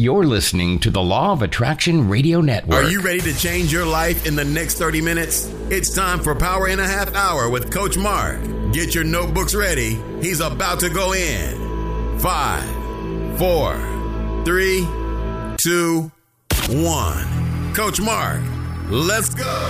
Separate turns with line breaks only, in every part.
You're listening to the Law of Attraction Radio Network.
Are you ready to change your life in the next 30 minutes? It's time for Power in a Half Hour with Coach Mark. Get your notebooks ready. He's about to go in. Five, four, three, two, one. Coach Mark, let's go.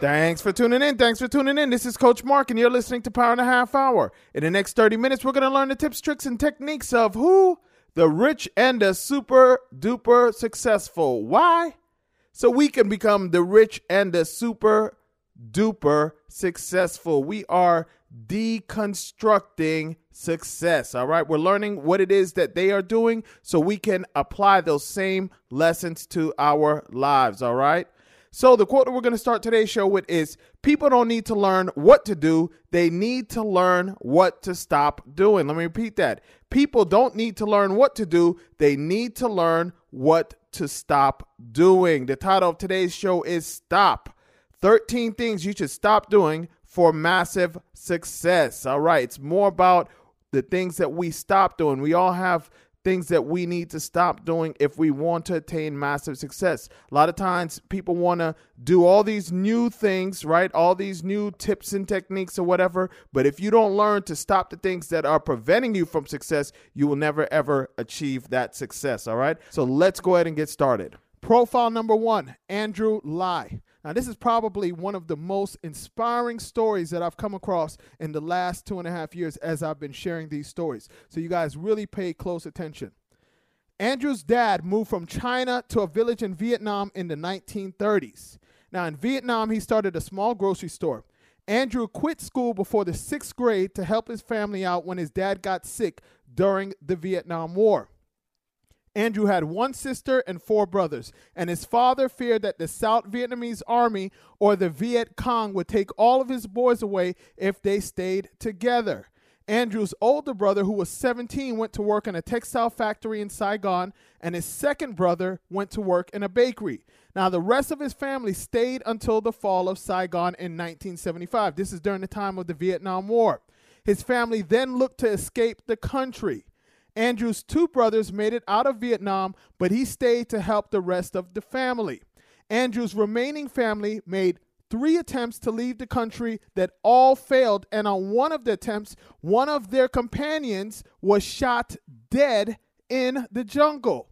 Thanks for tuning in. Thanks for tuning in. This is Coach Mark, and you're listening to Power in a Half Hour. In the next 30 minutes, we're going to learn the tips, tricks, and techniques of who? The rich and the super duper successful. Why? So we can become the rich and the super duper successful. We are deconstructing success. All right. We're learning what it is that they are doing so we can apply those same lessons to our lives. All right. So, the quote that we're going to start today's show with is People don't need to learn what to do, they need to learn what to stop doing. Let me repeat that. People don't need to learn what to do, they need to learn what to stop doing. The title of today's show is Stop 13 Things You Should Stop Doing for Massive Success. All right, it's more about the things that we stop doing. We all have things that we need to stop doing if we want to attain massive success. A lot of times people want to do all these new things, right? All these new tips and techniques or whatever. But if you don't learn to stop the things that are preventing you from success, you will never ever achieve that success. All right. So let's go ahead and get started. Profile number one Andrew Ly. Now, this is probably one of the most inspiring stories that I've come across in the last two and a half years as I've been sharing these stories. So, you guys really pay close attention. Andrew's dad moved from China to a village in Vietnam in the 1930s. Now, in Vietnam, he started a small grocery store. Andrew quit school before the sixth grade to help his family out when his dad got sick during the Vietnam War. Andrew had one sister and four brothers, and his father feared that the South Vietnamese army or the Viet Cong would take all of his boys away if they stayed together. Andrew's older brother, who was 17, went to work in a textile factory in Saigon, and his second brother went to work in a bakery. Now, the rest of his family stayed until the fall of Saigon in 1975. This is during the time of the Vietnam War. His family then looked to escape the country. Andrew's two brothers made it out of Vietnam, but he stayed to help the rest of the family. Andrew's remaining family made three attempts to leave the country that all failed, and on one of the attempts, one of their companions was shot dead in the jungle.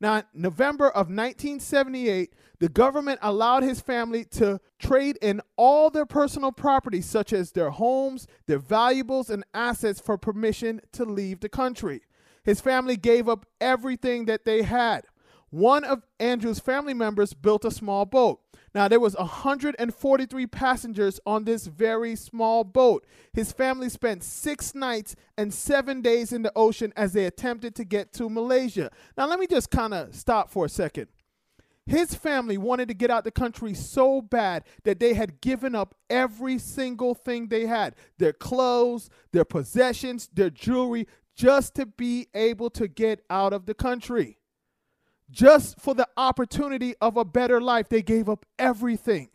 Now, in November of 1978, the government allowed his family to trade in all their personal property, such as their homes, their valuables, and assets, for permission to leave the country. His family gave up everything that they had. One of Andrew's family members built a small boat. Now, there was 143 passengers on this very small boat. His family spent six nights and seven days in the ocean as they attempted to get to Malaysia. Now, let me just kind of stop for a second. His family wanted to get out the country so bad that they had given up every single thing they had their clothes, their possessions, their jewelry, just to be able to get out of the country. Just for the opportunity of a better life, they gave up everything.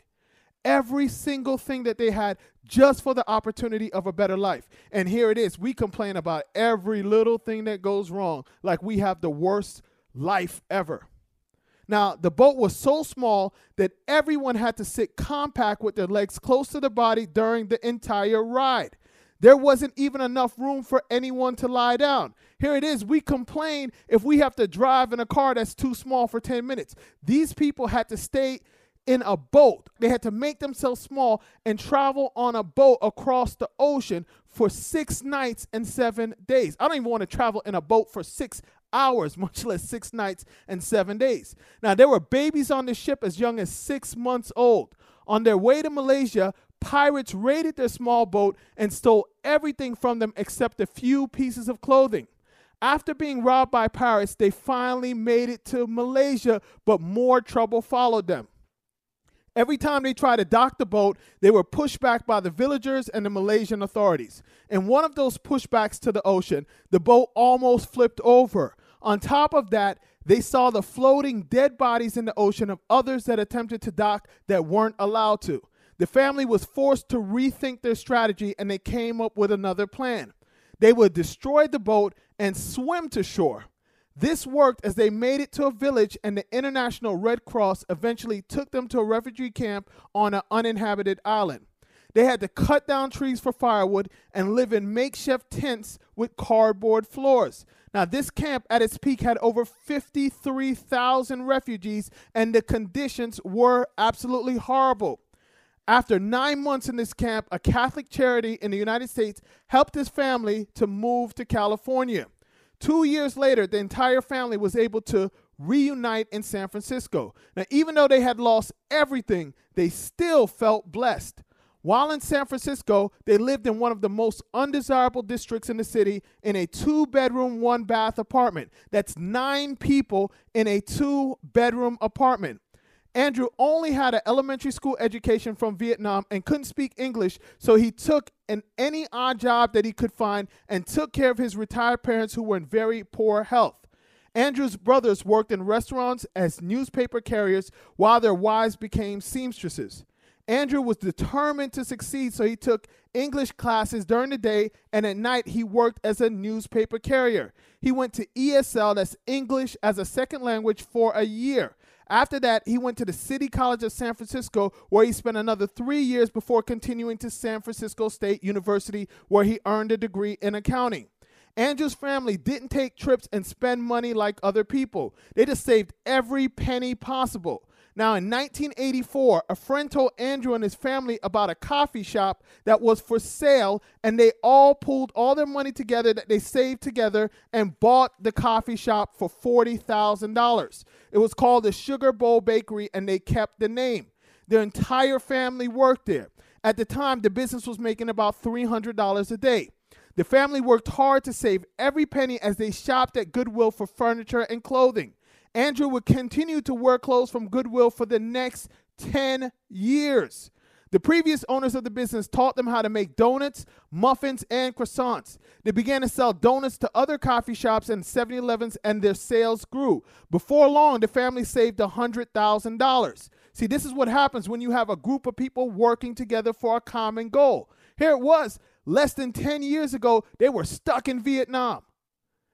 Every single thing that they had just for the opportunity of a better life. And here it is. We complain about every little thing that goes wrong, like we have the worst life ever. Now, the boat was so small that everyone had to sit compact with their legs close to the body during the entire ride. There wasn't even enough room for anyone to lie down. Here it is. We complain if we have to drive in a car that's too small for 10 minutes. These people had to stay in a boat. They had to make themselves small and travel on a boat across the ocean for six nights and seven days. I don't even want to travel in a boat for six hours, much less six nights and seven days. Now, there were babies on the ship as young as six months old. On their way to Malaysia, pirates raided their small boat and stole everything from them except a few pieces of clothing. After being robbed by pirates, they finally made it to Malaysia, but more trouble followed them. Every time they tried to dock the boat, they were pushed back by the villagers and the Malaysian authorities. In one of those pushbacks to the ocean, the boat almost flipped over. On top of that, they saw the floating dead bodies in the ocean of others that attempted to dock that weren't allowed to. The family was forced to rethink their strategy and they came up with another plan. They would destroy the boat and swim to shore. This worked as they made it to a village, and the International Red Cross eventually took them to a refugee camp on an uninhabited island. They had to cut down trees for firewood and live in makeshift tents with cardboard floors. Now, this camp at its peak had over 53,000 refugees, and the conditions were absolutely horrible. After nine months in this camp, a Catholic charity in the United States helped his family to move to California. Two years later, the entire family was able to reunite in San Francisco. Now, even though they had lost everything, they still felt blessed. While in San Francisco, they lived in one of the most undesirable districts in the city in a two bedroom, one bath apartment. That's nine people in a two bedroom apartment. Andrew only had an elementary school education from Vietnam and couldn't speak English, so he took an any odd job that he could find and took care of his retired parents who were in very poor health. Andrew's brothers worked in restaurants as newspaper carriers while their wives became seamstresses. Andrew was determined to succeed, so he took English classes during the day, and at night he worked as a newspaper carrier. He went to ESL, that's English as a second language, for a year. After that, he went to the City College of San Francisco, where he spent another three years before continuing to San Francisco State University, where he earned a degree in accounting. Andrew's family didn't take trips and spend money like other people. They just saved every penny possible. Now, in 1984, a friend told Andrew and his family about a coffee shop that was for sale, and they all pulled all their money together that they saved together and bought the coffee shop for $40,000. It was called the Sugar Bowl Bakery, and they kept the name. Their entire family worked there. At the time, the business was making about $300 a day. The family worked hard to save every penny as they shopped at Goodwill for furniture and clothing. Andrew would continue to wear clothes from Goodwill for the next 10 years. The previous owners of the business taught them how to make donuts, muffins, and croissants. They began to sell donuts to other coffee shops and 7 Elevens, and their sales grew. Before long, the family saved $100,000. See, this is what happens when you have a group of people working together for a common goal. Here it was, less than 10 years ago, they were stuck in Vietnam.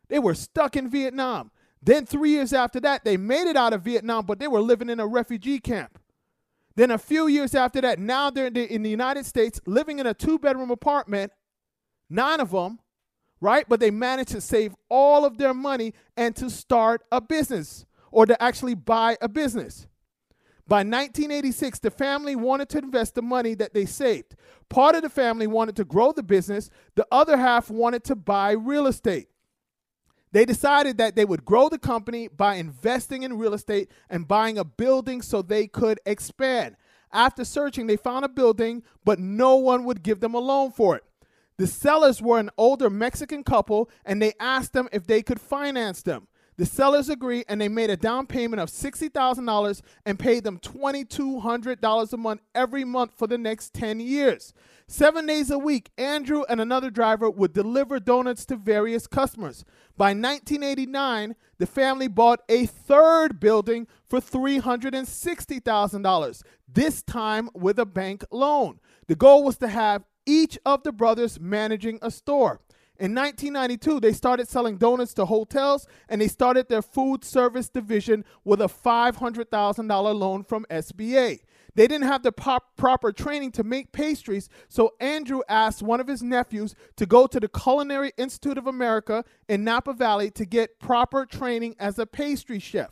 They were stuck in Vietnam. Then, three years after that, they made it out of Vietnam, but they were living in a refugee camp. Then, a few years after that, now they're in the United States living in a two bedroom apartment, nine of them, right? But they managed to save all of their money and to start a business or to actually buy a business. By 1986, the family wanted to invest the money that they saved. Part of the family wanted to grow the business, the other half wanted to buy real estate. They decided that they would grow the company by investing in real estate and buying a building so they could expand. After searching, they found a building, but no one would give them a loan for it. The sellers were an older Mexican couple, and they asked them if they could finance them. The sellers agreed and they made a down payment of $60,000 and paid them $2,200 a month every month for the next 10 years. Seven days a week, Andrew and another driver would deliver donuts to various customers. By 1989, the family bought a third building for $360,000, this time with a bank loan. The goal was to have each of the brothers managing a store. In 1992, they started selling donuts to hotels and they started their food service division with a $500,000 loan from SBA. They didn't have the pop- proper training to make pastries, so Andrew asked one of his nephews to go to the Culinary Institute of America in Napa Valley to get proper training as a pastry chef.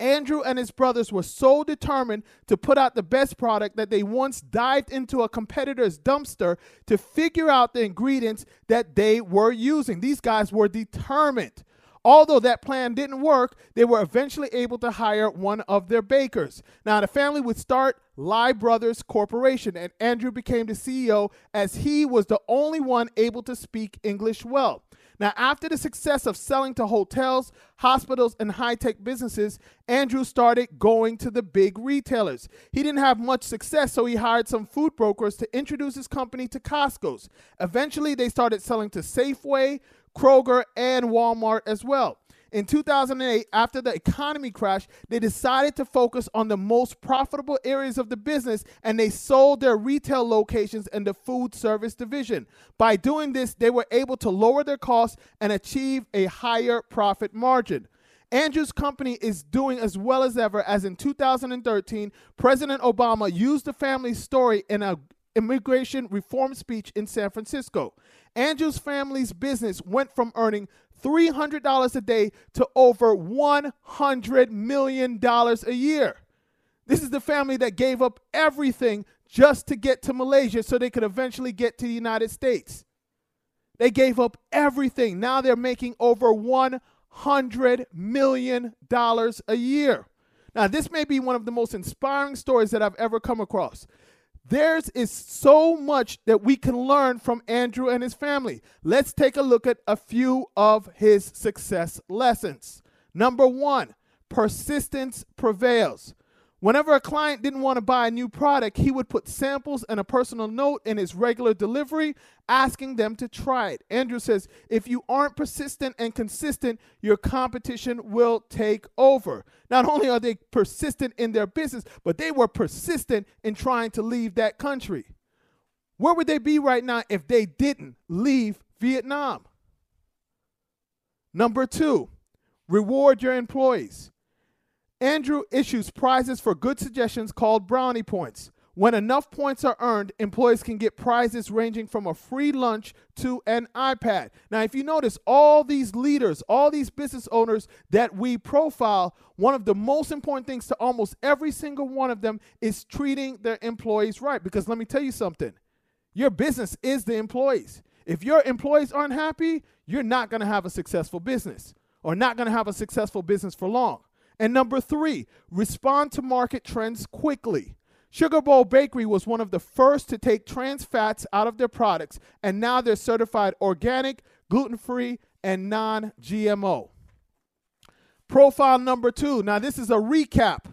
Andrew and his brothers were so determined to put out the best product that they once dived into a competitor's dumpster to figure out the ingredients that they were using. These guys were determined. Although that plan didn't work, they were eventually able to hire one of their bakers. Now, the family would start Ly Brothers Corporation, and Andrew became the CEO as he was the only one able to speak English well. Now, after the success of selling to hotels, hospitals, and high tech businesses, Andrew started going to the big retailers. He didn't have much success, so he hired some food brokers to introduce his company to Costco's. Eventually, they started selling to Safeway, Kroger, and Walmart as well. In 2008, after the economy crashed, they decided to focus on the most profitable areas of the business and they sold their retail locations in the food service division. By doing this, they were able to lower their costs and achieve a higher profit margin. Andrew's company is doing as well as ever as in 2013, President Obama used the family's story in a immigration reform speech in San Francisco. Andrew's family's business went from earning $300 a day to over $100 million a year. This is the family that gave up everything just to get to Malaysia so they could eventually get to the United States. They gave up everything. Now they're making over $100 million a year. Now, this may be one of the most inspiring stories that I've ever come across. There's is so much that we can learn from Andrew and his family. Let's take a look at a few of his success lessons. Number one, persistence prevails. Whenever a client didn't want to buy a new product, he would put samples and a personal note in his regular delivery asking them to try it. Andrew says, if you aren't persistent and consistent, your competition will take over. Not only are they persistent in their business, but they were persistent in trying to leave that country. Where would they be right now if they didn't leave Vietnam? Number two, reward your employees. Andrew issues prizes for good suggestions called brownie points. When enough points are earned, employees can get prizes ranging from a free lunch to an iPad. Now, if you notice, all these leaders, all these business owners that we profile, one of the most important things to almost every single one of them is treating their employees right. Because let me tell you something your business is the employees. If your employees aren't happy, you're not going to have a successful business or not going to have a successful business for long. And number three, respond to market trends quickly. Sugar Bowl Bakery was one of the first to take trans fats out of their products, and now they're certified organic, gluten free, and non GMO. Profile number two. Now, this is a recap.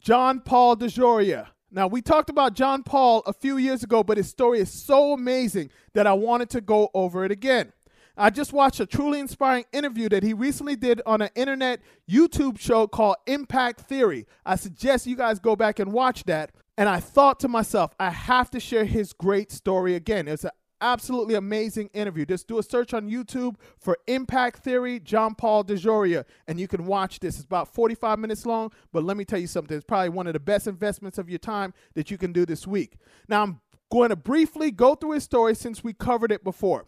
John Paul DeJoria. Now, we talked about John Paul a few years ago, but his story is so amazing that I wanted to go over it again. I just watched a truly inspiring interview that he recently did on an internet YouTube show called Impact Theory. I suggest you guys go back and watch that. And I thought to myself, I have to share his great story again. It's an absolutely amazing interview. Just do a search on YouTube for Impact Theory, John Paul DeJoria, and you can watch this. It's about 45 minutes long, but let me tell you something. It's probably one of the best investments of your time that you can do this week. Now, I'm going to briefly go through his story since we covered it before.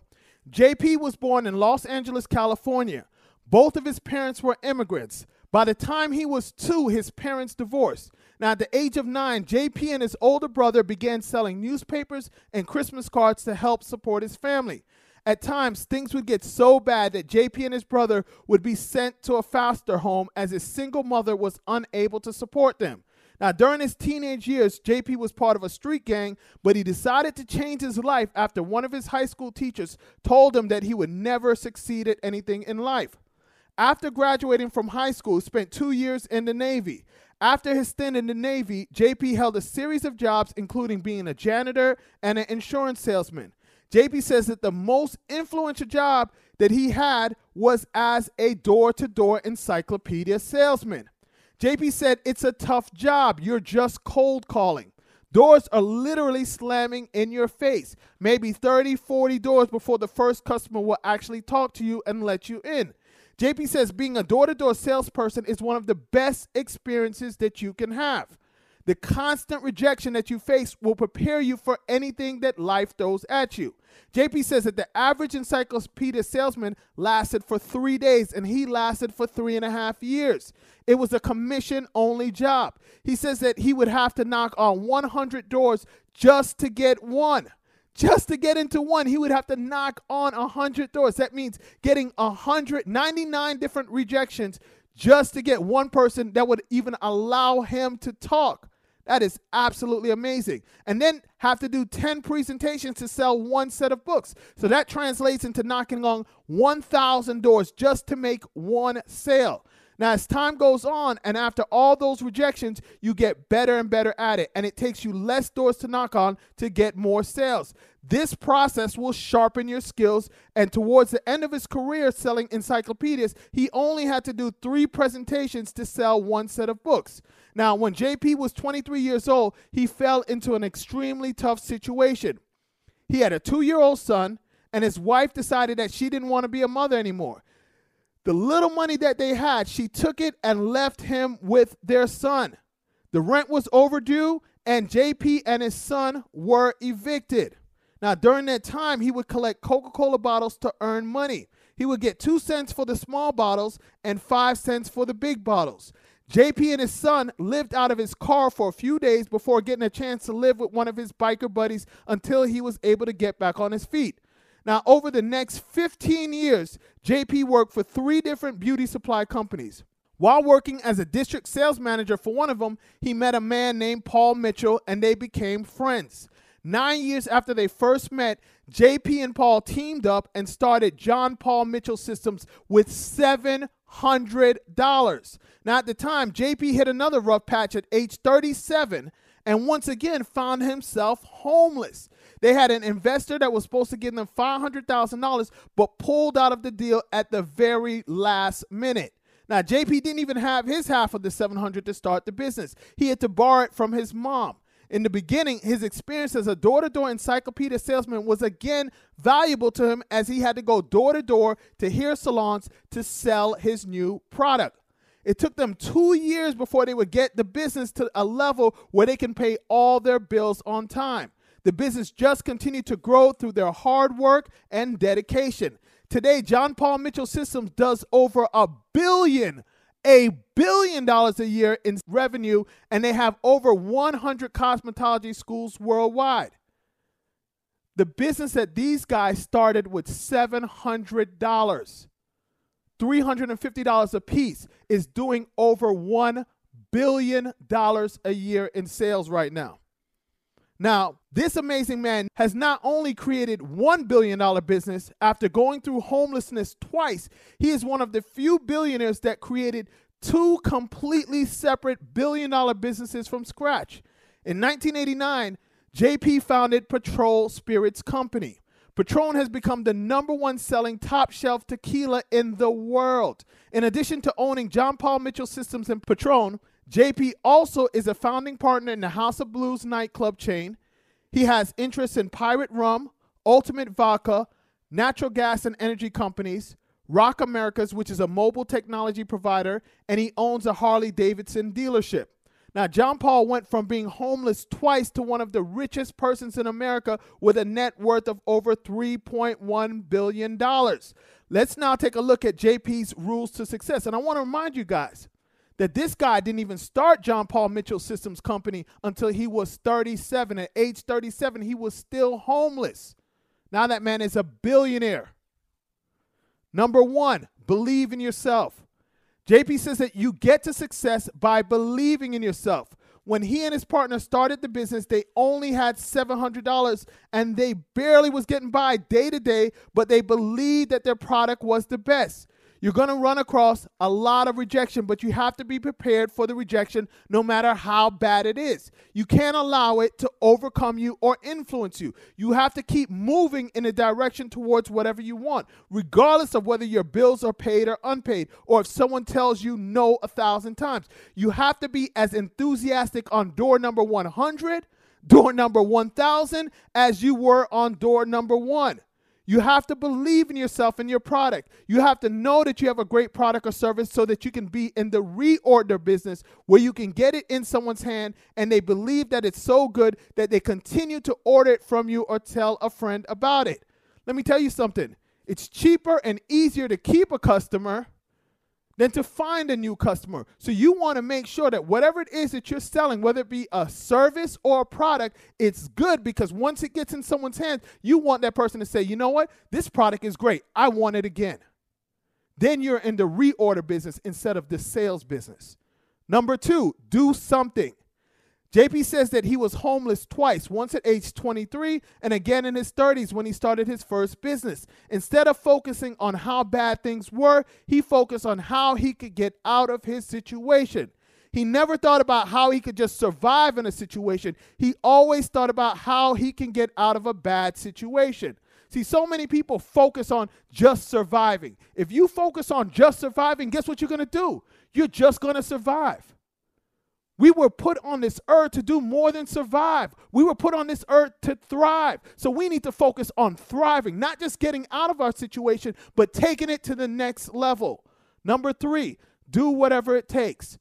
JP was born in Los Angeles, California. Both of his parents were immigrants. By the time he was two, his parents divorced. Now, at the age of nine, JP and his older brother began selling newspapers and Christmas cards to help support his family. At times, things would get so bad that JP and his brother would be sent to a foster home as his single mother was unable to support them. Now, during his teenage years, JP was part of a street gang, but he decided to change his life after one of his high school teachers told him that he would never succeed at anything in life. After graduating from high school, he spent two years in the Navy. After his stint in the Navy, JP held a series of jobs, including being a janitor and an insurance salesman. JP says that the most influential job that he had was as a door to door encyclopedia salesman. JP said, It's a tough job. You're just cold calling. Doors are literally slamming in your face. Maybe 30, 40 doors before the first customer will actually talk to you and let you in. JP says being a door to door salesperson is one of the best experiences that you can have. The constant rejection that you face will prepare you for anything that life throws at you. JP says that the average encyclopedia salesman lasted for three days and he lasted for three and a half years. It was a commission only job. He says that he would have to knock on 100 doors just to get one. Just to get into one, he would have to knock on 100 doors. That means getting 199 different rejections just to get one person that would even allow him to talk. That is absolutely amazing. And then have to do 10 presentations to sell one set of books. So that translates into knocking on 1,000 doors just to make one sale. Now, as time goes on, and after all those rejections, you get better and better at it, and it takes you less doors to knock on to get more sales. This process will sharpen your skills, and towards the end of his career selling encyclopedias, he only had to do three presentations to sell one set of books. Now, when JP was 23 years old, he fell into an extremely tough situation. He had a two year old son, and his wife decided that she didn't want to be a mother anymore. The little money that they had, she took it and left him with their son. The rent was overdue, and JP and his son were evicted. Now, during that time, he would collect Coca Cola bottles to earn money. He would get two cents for the small bottles and five cents for the big bottles. JP and his son lived out of his car for a few days before getting a chance to live with one of his biker buddies until he was able to get back on his feet. Now, over the next 15 years, JP worked for three different beauty supply companies. While working as a district sales manager for one of them, he met a man named Paul Mitchell and they became friends. Nine years after they first met, JP and Paul teamed up and started John Paul Mitchell Systems with $700. Now, at the time, JP hit another rough patch at age 37 and once again found himself homeless. They had an investor that was supposed to give them $500,000, but pulled out of the deal at the very last minute. Now, JP didn't even have his half of the 700 to start the business. He had to borrow it from his mom. In the beginning, his experience as a door to door encyclopedia salesman was again valuable to him as he had to go door to door to hair salons to sell his new product. It took them two years before they would get the business to a level where they can pay all their bills on time. The business just continued to grow through their hard work and dedication. Today, John Paul Mitchell Systems does over a billion, a billion dollars a year in revenue, and they have over 100 cosmetology schools worldwide. The business that these guys started with $700, $350 a piece, is doing over $1 billion a year in sales right now. Now, this amazing man has not only created $1 billion business after going through homelessness twice, he is one of the few billionaires that created two completely separate billion dollar businesses from scratch. In 1989, JP founded Patron Spirits Company. Patron has become the number one selling top shelf tequila in the world. In addition to owning John Paul Mitchell Systems and Patron, JP also is a founding partner in the House of Blues nightclub chain. He has interests in Pirate Rum, Ultimate Vodka, natural gas and energy companies, ROK Americas, which is a mobile technology provider, and he owns a Harley Davidson dealership. Now, John Paul went from being homeless twice to one of the richest persons in America with a net worth of over $3.1 billion. Let's now take a look at JP's rules to success. And I want to remind you guys that this guy didn't even start John Paul Mitchell Systems Company until he was 37. At age 37, he was still homeless. Now that man is a billionaire. Number one, believe in yourself. JP says that you get to success by believing in yourself. When he and his partner started the business, they only had $700 and they barely was getting by day to day, but they believed that their product was the best. You're going to run across a lot of rejection, but you have to be prepared for the rejection no matter how bad it is. You can't allow it to overcome you or influence you. You have to keep moving in a direction towards whatever you want, regardless of whether your bills are paid or unpaid, or if someone tells you no a thousand times. You have to be as enthusiastic on door number 100, door number 1000, as you were on door number one. You have to believe in yourself and your product. You have to know that you have a great product or service so that you can be in the reorder business where you can get it in someone's hand and they believe that it's so good that they continue to order it from you or tell a friend about it. Let me tell you something it's cheaper and easier to keep a customer than to find a new customer. So you want to make sure that whatever it is that you're selling, whether it be a service or a product, it's good because once it gets in someone's hands, you want that person to say, you know what, this product is great. I want it again. Then you're in the reorder business instead of the sales business. Number two, do something. JP says that he was homeless twice, once at age 23 and again in his 30s when he started his first business. Instead of focusing on how bad things were, he focused on how he could get out of his situation. He never thought about how he could just survive in a situation. He always thought about how he can get out of a bad situation. See, so many people focus on just surviving. If you focus on just surviving, guess what you're going to do? You're just going to survive. We were put on this earth to do more than survive. We were put on this earth to thrive. So we need to focus on thriving, not just getting out of our situation, but taking it to the next level. Number three, do whatever it takes.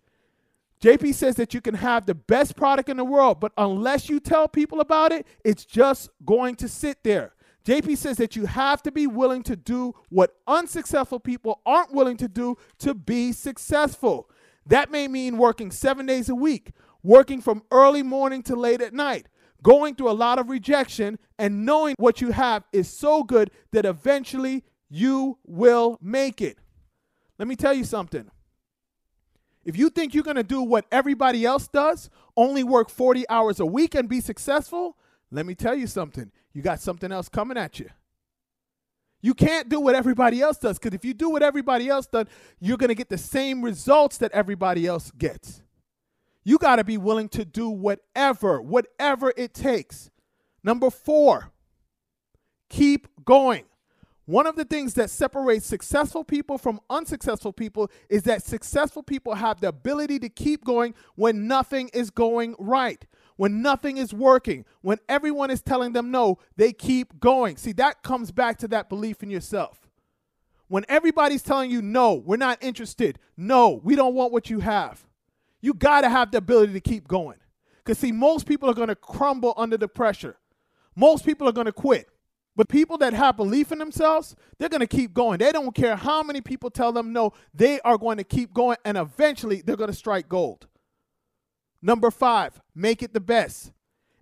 JP says that you can have the best product in the world, but unless you tell people about it, it's just going to sit there. JP says that you have to be willing to do what unsuccessful people aren't willing to do to be successful. That may mean working seven days a week, working from early morning to late at night, going through a lot of rejection, and knowing what you have is so good that eventually you will make it. Let me tell you something. If you think you're going to do what everybody else does, only work 40 hours a week and be successful, let me tell you something. You got something else coming at you. You can't do what everybody else does because if you do what everybody else does, you're going to get the same results that everybody else gets. You got to be willing to do whatever, whatever it takes. Number four, keep going. One of the things that separates successful people from unsuccessful people is that successful people have the ability to keep going when nothing is going right when nothing is working, when everyone is telling them no, they keep going. See, that comes back to that belief in yourself. When everybody's telling you no, we're not interested, no, we don't want what you have, you got to have the ability to keep going. Because, see, most people are going to crumble under the pressure, most people are going to quit. But people that have belief in themselves, they're going to keep going. They don't care how many people tell them no, they are going to keep going, and eventually they're going to strike gold. Number five, make it the best.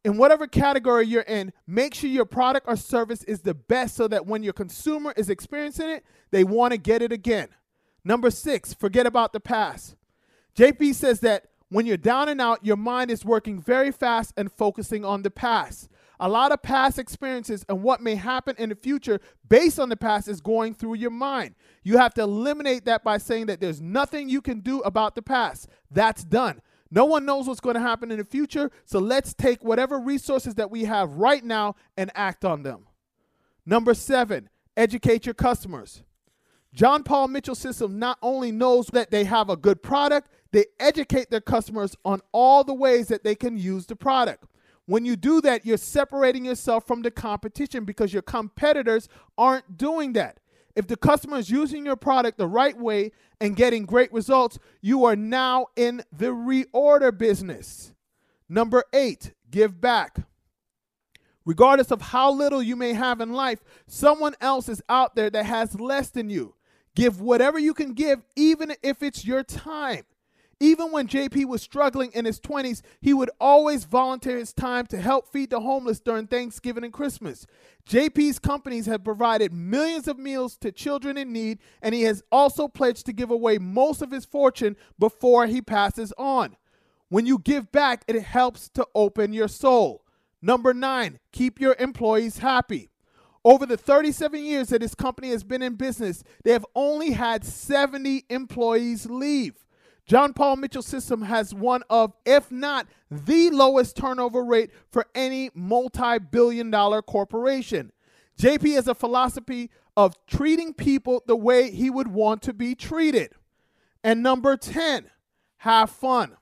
In whatever category you're in, make sure your product or service is the best so that when your consumer is experiencing it, they want to get it again. Number six, forget about the past. JP says that when you're down and out, your mind is working very fast and focusing on the past. A lot of past experiences and what may happen in the future based on the past is going through your mind. You have to eliminate that by saying that there's nothing you can do about the past. That's done. No one knows what's going to happen in the future, so let's take whatever resources that we have right now and act on them. Number seven, educate your customers. John Paul Mitchell System not only knows that they have a good product, they educate their customers on all the ways that they can use the product. When you do that, you're separating yourself from the competition because your competitors aren't doing that. If the customer is using your product the right way and getting great results, you are now in the reorder business. Number eight, give back. Regardless of how little you may have in life, someone else is out there that has less than you. Give whatever you can give, even if it's your time. Even when JP was struggling in his 20s, he would always volunteer his time to help feed the homeless during Thanksgiving and Christmas. JP's companies have provided millions of meals to children in need, and he has also pledged to give away most of his fortune before he passes on. When you give back, it helps to open your soul. Number nine, keep your employees happy. Over the 37 years that his company has been in business, they have only had 70 employees leave. John Paul Mitchell system has one of, if not the lowest turnover rate for any multi billion dollar corporation. JP has a philosophy of treating people the way he would want to be treated. And number 10, have fun.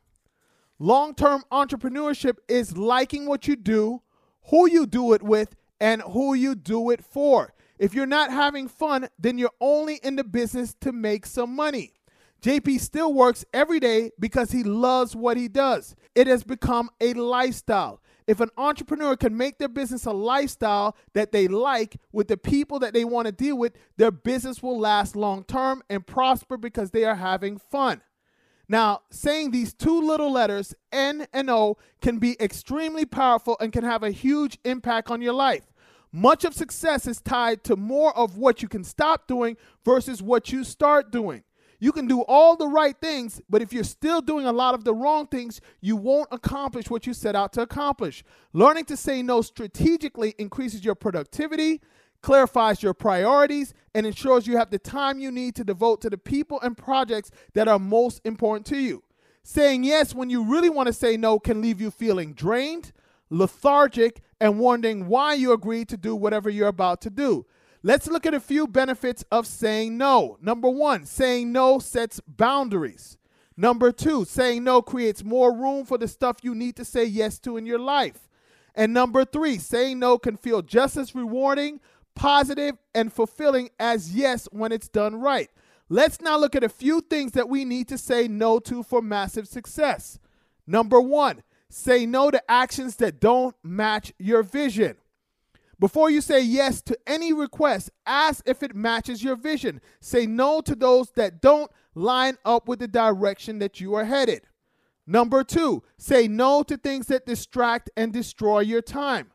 Long term entrepreneurship is liking what you do, who you do it with, and who you do it for. If you're not having fun, then you're only in the business to make some money. JP still works every day because he loves what he does. It has become a lifestyle. If an entrepreneur can make their business a lifestyle that they like with the people that they want to deal with, their business will last long term and prosper because they are having fun. Now, saying these two little letters, N and O, can be extremely powerful and can have a huge impact on your life. Much of success is tied to more of what you can stop doing versus what you start doing. You can do all the right things, but if you're still doing a lot of the wrong things, you won't accomplish what you set out to accomplish. Learning to say no strategically increases your productivity, clarifies your priorities, and ensures you have the time you need to devote to the people and projects that are most important to you. Saying yes when you really want to say no can leave you feeling drained, lethargic, and wondering why you agreed to do whatever you're about to do. Let's look at a few benefits of saying no. Number one, saying no sets boundaries. Number two, saying no creates more room for the stuff you need to say yes to in your life. And number three, saying no can feel just as rewarding, positive, and fulfilling as yes when it's done right. Let's now look at a few things that we need to say no to for massive success. Number one, say no to actions that don't match your vision. Before you say yes to any request, ask if it matches your vision. Say no to those that don't line up with the direction that you are headed. Number two, say no to things that distract and destroy your time.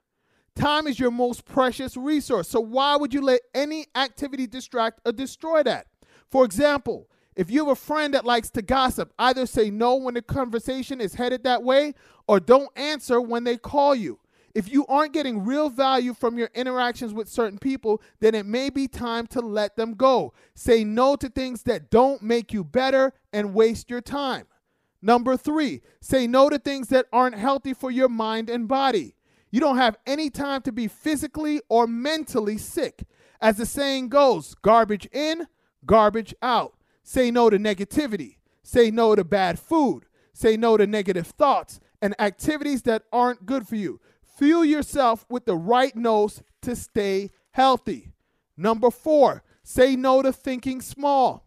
Time is your most precious resource, so why would you let any activity distract or destroy that? For example, if you have a friend that likes to gossip, either say no when the conversation is headed that way or don't answer when they call you. If you aren't getting real value from your interactions with certain people, then it may be time to let them go. Say no to things that don't make you better and waste your time. Number three, say no to things that aren't healthy for your mind and body. You don't have any time to be physically or mentally sick. As the saying goes, garbage in, garbage out. Say no to negativity. Say no to bad food. Say no to negative thoughts and activities that aren't good for you. Fuel yourself with the right notes to stay healthy. Number four, say no to thinking small.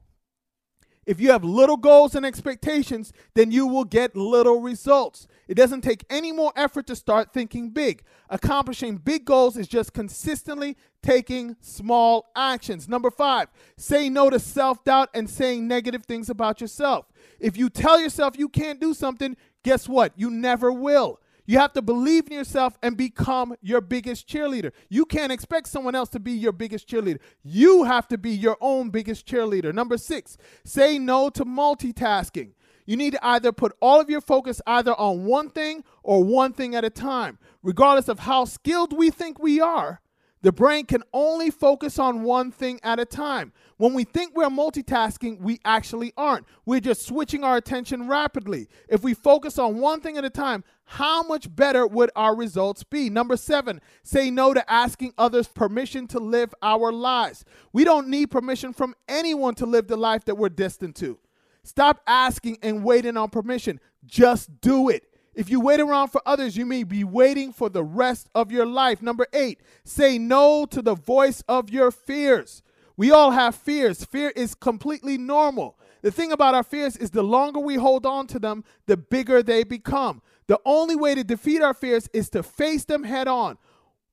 If you have little goals and expectations, then you will get little results. It doesn't take any more effort to start thinking big. Accomplishing big goals is just consistently taking small actions. Number five, say no to self doubt and saying negative things about yourself. If you tell yourself you can't do something, guess what? You never will. You have to believe in yourself and become your biggest cheerleader. You can't expect someone else to be your biggest cheerleader. You have to be your own biggest cheerleader. Number six, say no to multitasking. You need to either put all of your focus either on one thing or one thing at a time. Regardless of how skilled we think we are, the brain can only focus on one thing at a time. When we think we're multitasking, we actually aren't. We're just switching our attention rapidly. If we focus on one thing at a time, how much better would our results be? Number seven, say no to asking others permission to live our lives. We don't need permission from anyone to live the life that we're destined to. Stop asking and waiting on permission. Just do it. If you wait around for others, you may be waiting for the rest of your life. Number eight, say no to the voice of your fears. We all have fears. Fear is completely normal. The thing about our fears is the longer we hold on to them, the bigger they become. The only way to defeat our fears is to face them head on.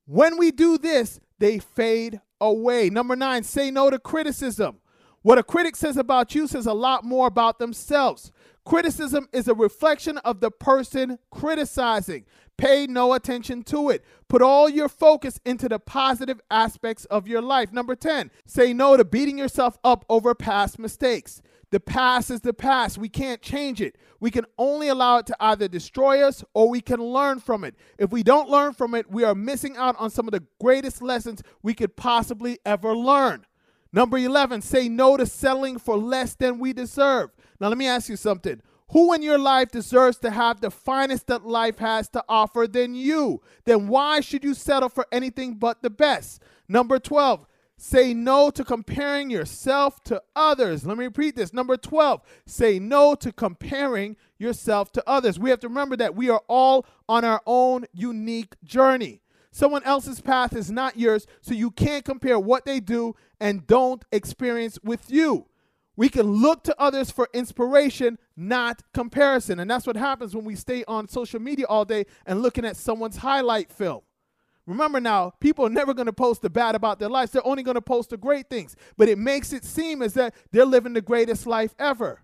When we do this, they fade away. Number nine, say no to criticism. What a critic says about you says a lot more about themselves. Criticism is a reflection of the person criticizing. Pay no attention to it. Put all your focus into the positive aspects of your life. Number 10, say no to beating yourself up over past mistakes. The past is the past. We can't change it. We can only allow it to either destroy us or we can learn from it. If we don't learn from it, we are missing out on some of the greatest lessons we could possibly ever learn. Number 11, say no to settling for less than we deserve. Now, let me ask you something. Who in your life deserves to have the finest that life has to offer than you? Then why should you settle for anything but the best? Number 12, say no to comparing yourself to others. Let me repeat this. Number 12, say no to comparing yourself to others. We have to remember that we are all on our own unique journey. Someone else's path is not yours, so you can't compare what they do and don't experience with you. We can look to others for inspiration, not comparison. And that's what happens when we stay on social media all day and looking at someone's highlight film. Remember now, people are never going to post the bad about their lives. They're only going to post the great things. But it makes it seem as that they're living the greatest life ever.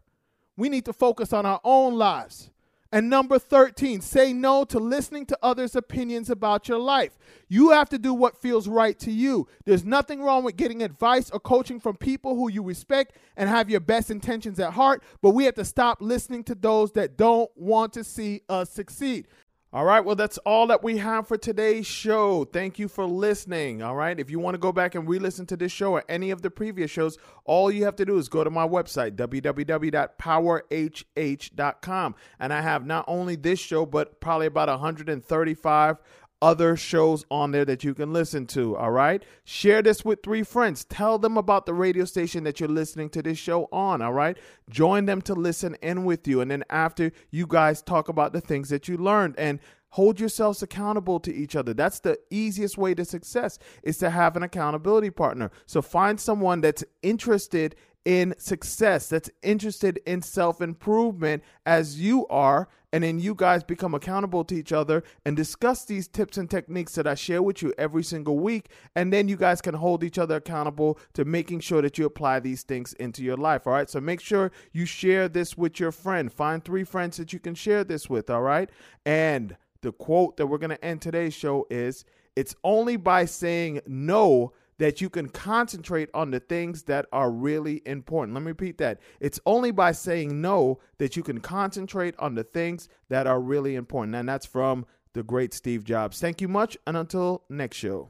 We need to focus on our own lives. And number 13, say no to listening to others' opinions about your life. You have to do what feels right to you. There's nothing wrong with getting advice or coaching from people who you respect and have your best intentions at heart, but we have to stop listening to those that don't want to see us succeed. All right, well, that's all that we have for today's show. Thank you for listening. All right, if you want to go back and re listen to this show or any of the previous shows, all you have to do is go to my website, www.powerhh.com. And I have not only this show, but probably about 135 other shows on there that you can listen to. All right. Share this with three friends. Tell them about the radio station that you're listening to this show on. All right. Join them to listen in with you. And then after you guys talk about the things that you learned and hold yourselves accountable to each other. That's the easiest way to success is to have an accountability partner. So find someone that's interested in success, that's interested in self improvement as you are. And then you guys become accountable to each other and discuss these tips and techniques that I share with you every single week. And then you guys can hold each other accountable to making sure that you apply these things into your life. All right. So make sure you share this with your friend. Find three friends that you can share this with. All right. And the quote that we're going to end today's show is It's only by saying no that you can concentrate on the things that are really important. Let me repeat that. It's only by saying no that you can concentrate on the things that are really important. And that's from the great Steve Jobs. Thank you much. And until next show.